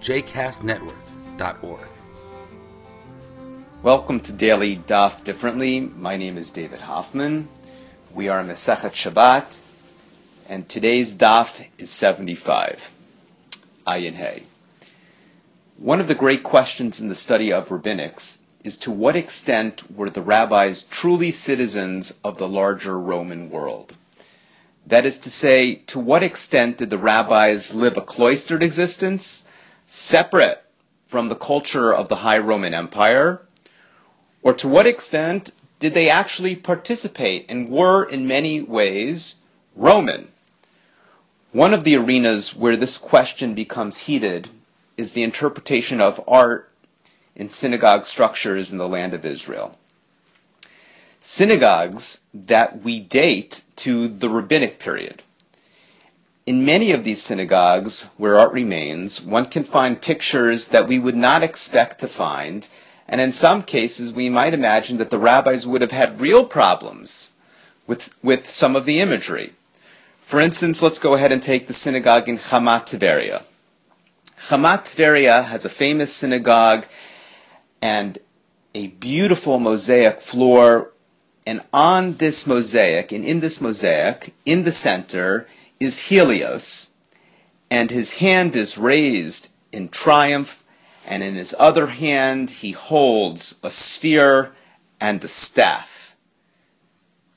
jcastnetwork.org. Welcome to Daily Daf Differently. My name is David Hoffman. We are in Masechet Shabbat, and today's daf is 75. Ayin Hey. One of the great questions in the study of rabbinics is to what extent were the rabbis truly citizens of the larger Roman world? That is to say, to what extent did the rabbis live a cloistered existence, separate from the culture of the high Roman Empire? Or to what extent did they actually participate and were in many ways Roman? One of the arenas where this question becomes heated is the interpretation of art in synagogue structures in the land of Israel. Synagogues that we date to the rabbinic period. In many of these synagogues where art remains, one can find pictures that we would not expect to find, and in some cases we might imagine that the rabbis would have had real problems with, with some of the imagery. For instance, let's go ahead and take the synagogue in Hamat Tveria. Hamat Tveria has a famous synagogue and a beautiful mosaic floor. And on this mosaic, and in this mosaic, in the center, is Helios. And his hand is raised in triumph, and in his other hand, he holds a sphere and a staff.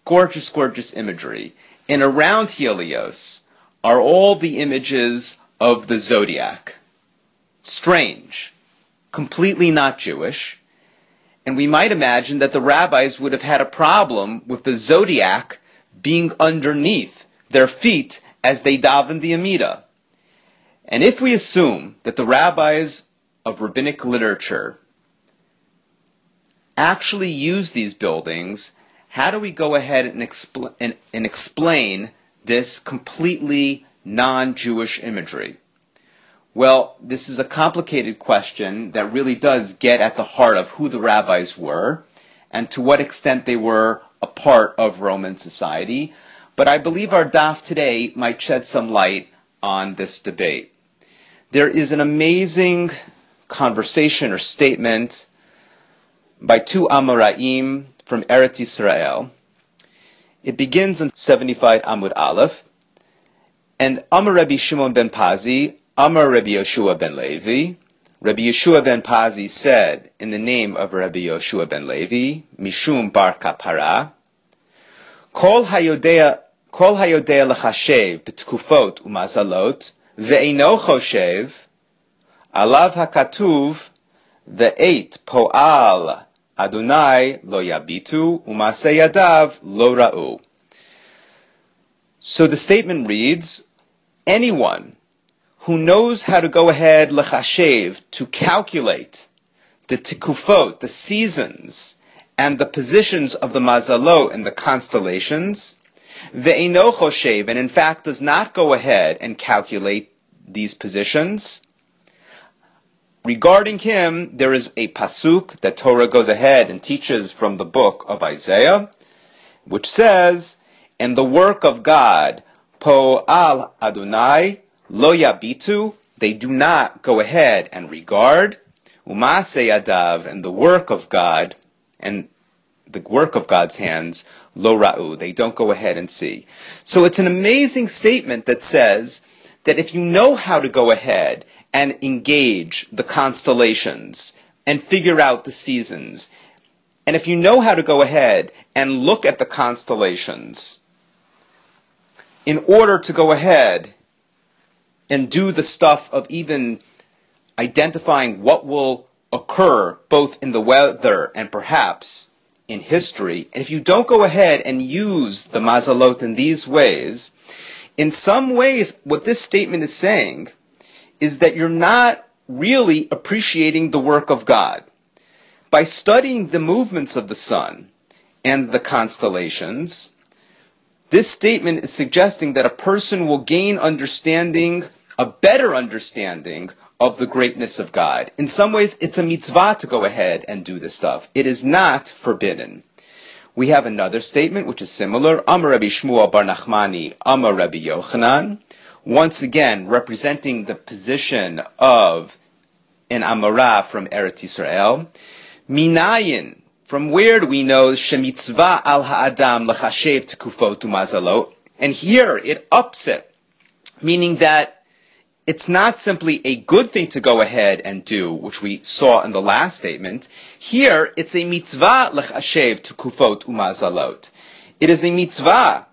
Gorgeous, gorgeous imagery. And around Helios are all the images of the zodiac. Strange completely not Jewish. And we might imagine that the rabbis would have had a problem with the zodiac being underneath their feet as they daven the Amida. And if we assume that the rabbis of rabbinic literature actually use these buildings, how do we go ahead and, expl- and, and explain this completely non-Jewish imagery? Well, this is a complicated question that really does get at the heart of who the rabbis were and to what extent they were a part of Roman society. But I believe our daf today might shed some light on this debate. There is an amazing conversation or statement by two Amoraim from Eretz Israel. It begins in 75 Amud Aleph, and Amar Rabbi Shimon ben Pazi Amar Rabbi Yeshua ben Levi. Rabbi Yeshua ben Pazi said, in the name of Rabbi Yeshua ben Levi, Mishum Bar Kapara, Kol hayodea, Hayodea lechashev betkufot umazalot, ve'eno choshev, alav hakatuv, ve'et po'al Adonai lo yabitu, umase yadav lo ra'u. So the statement reads, anyone who knows how to go ahead lechashev to calculate the tikufot, the seasons, and the positions of the mazalot and the constellations, ve'eno choshev, and in fact does not go ahead and calculate these positions. Regarding him, there is a pasuk that Torah goes ahead and teaches from the book of Isaiah, which says, "And the work of God, po al Adonai, Lo yabitu, they do not go ahead and regard. Umase yadav, and the work of God, and the work of God's hands, lo ra'u, they don't go ahead and see. So it's an amazing statement that says that if you know how to go ahead and engage the constellations and figure out the seasons, and if you know how to go ahead and look at the constellations, in order to go ahead and do the stuff of even identifying what will occur both in the weather and perhaps in history, and if you don't go ahead and use the mazalot in these ways, in some ways, what this statement is saying is that you're not really appreciating the work of God. By studying the movements of the sun and the constellations, this statement is suggesting that a person will gain understanding, a better understanding of the greatness of God. In some ways, it's a mitzvah to go ahead and do this stuff. It is not forbidden. We have another statement which is similar. Amar Rabbi Shmuel Bar Nachmani, Amar Rabbi Yochanan. Once again, representing the position of an Amora from Eretz Yisrael. Minayin, from where do we know shemitzvah al ha'adam lachashev tekufot umazalot? And here it ups it, meaning that it's not simply a good thing to go ahead and do, which we saw in the last statement. Here, it's a mitzvah lechashev tekufot umazalot. It is a mitzvah.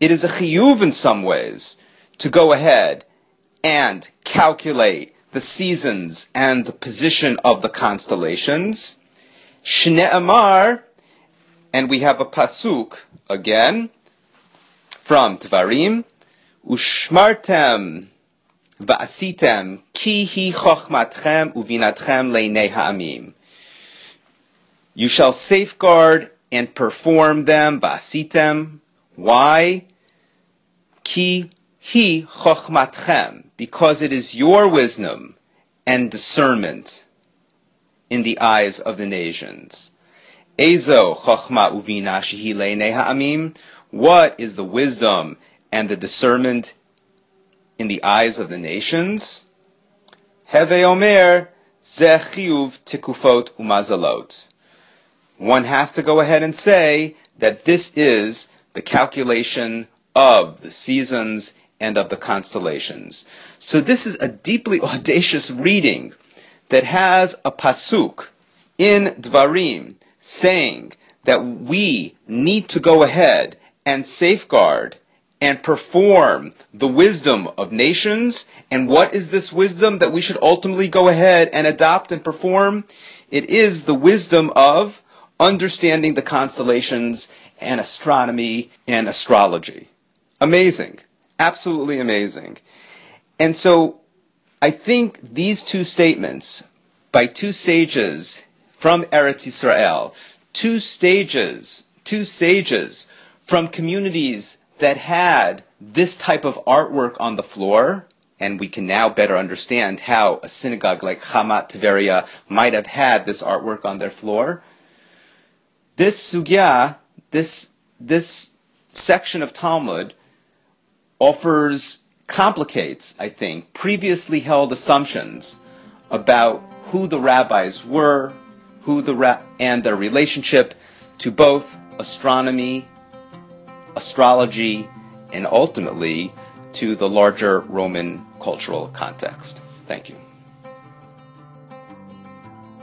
It is a chiyuv in some ways to go ahead and calculate the seasons and the position of the constellations. Shne'amar, and we have a pasuk again from Dvarim, Ushmartem va'asitem ki hi chochmatchem uvinatchem leinei ha'amim. You shall safeguard and perform them, va'asitem. Why? Ki hi chochmatchem. Because it is your wisdom and discernment in the eyes of the nations. Ezo chochma uvina shehi leinei ha'amim. What is the wisdom and the discernment in the eyes of the nations. Heve Omer Tikufot Umazalot. One has to go ahead and say that this is the calculation of the seasons and of the constellations. So this is a deeply audacious reading that has a pasuk in Dvarim saying that we need to go ahead and safeguard and perform the wisdom of nations. And what is this wisdom that we should ultimately go ahead and adopt and perform? It is the wisdom of understanding the constellations and astronomy and astrology. Amazing. Absolutely amazing. And so I think these two statements by two sages from Eretz Israel, two stages, two sages from communities that had this type of artwork on the floor, and we can now better understand how a synagogue like Hamat Tveria might have had this artwork on their floor. This sugya, this, this section of Talmud offers, complicates, I think, previously held assumptions about who the rabbis were, who the ra- and their relationship to both astronomy astrology, and ultimately to the larger Roman cultural context. Thank you.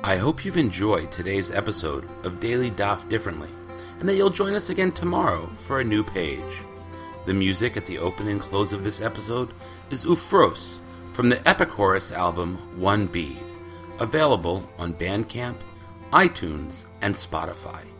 I hope you've enjoyed today's episode of Daily Daf Differently, and that you'll join us again tomorrow for a new page. The music at the open and close of this episode is Ufros from the Epichorus album One Bead, available on Bandcamp, iTunes, and Spotify.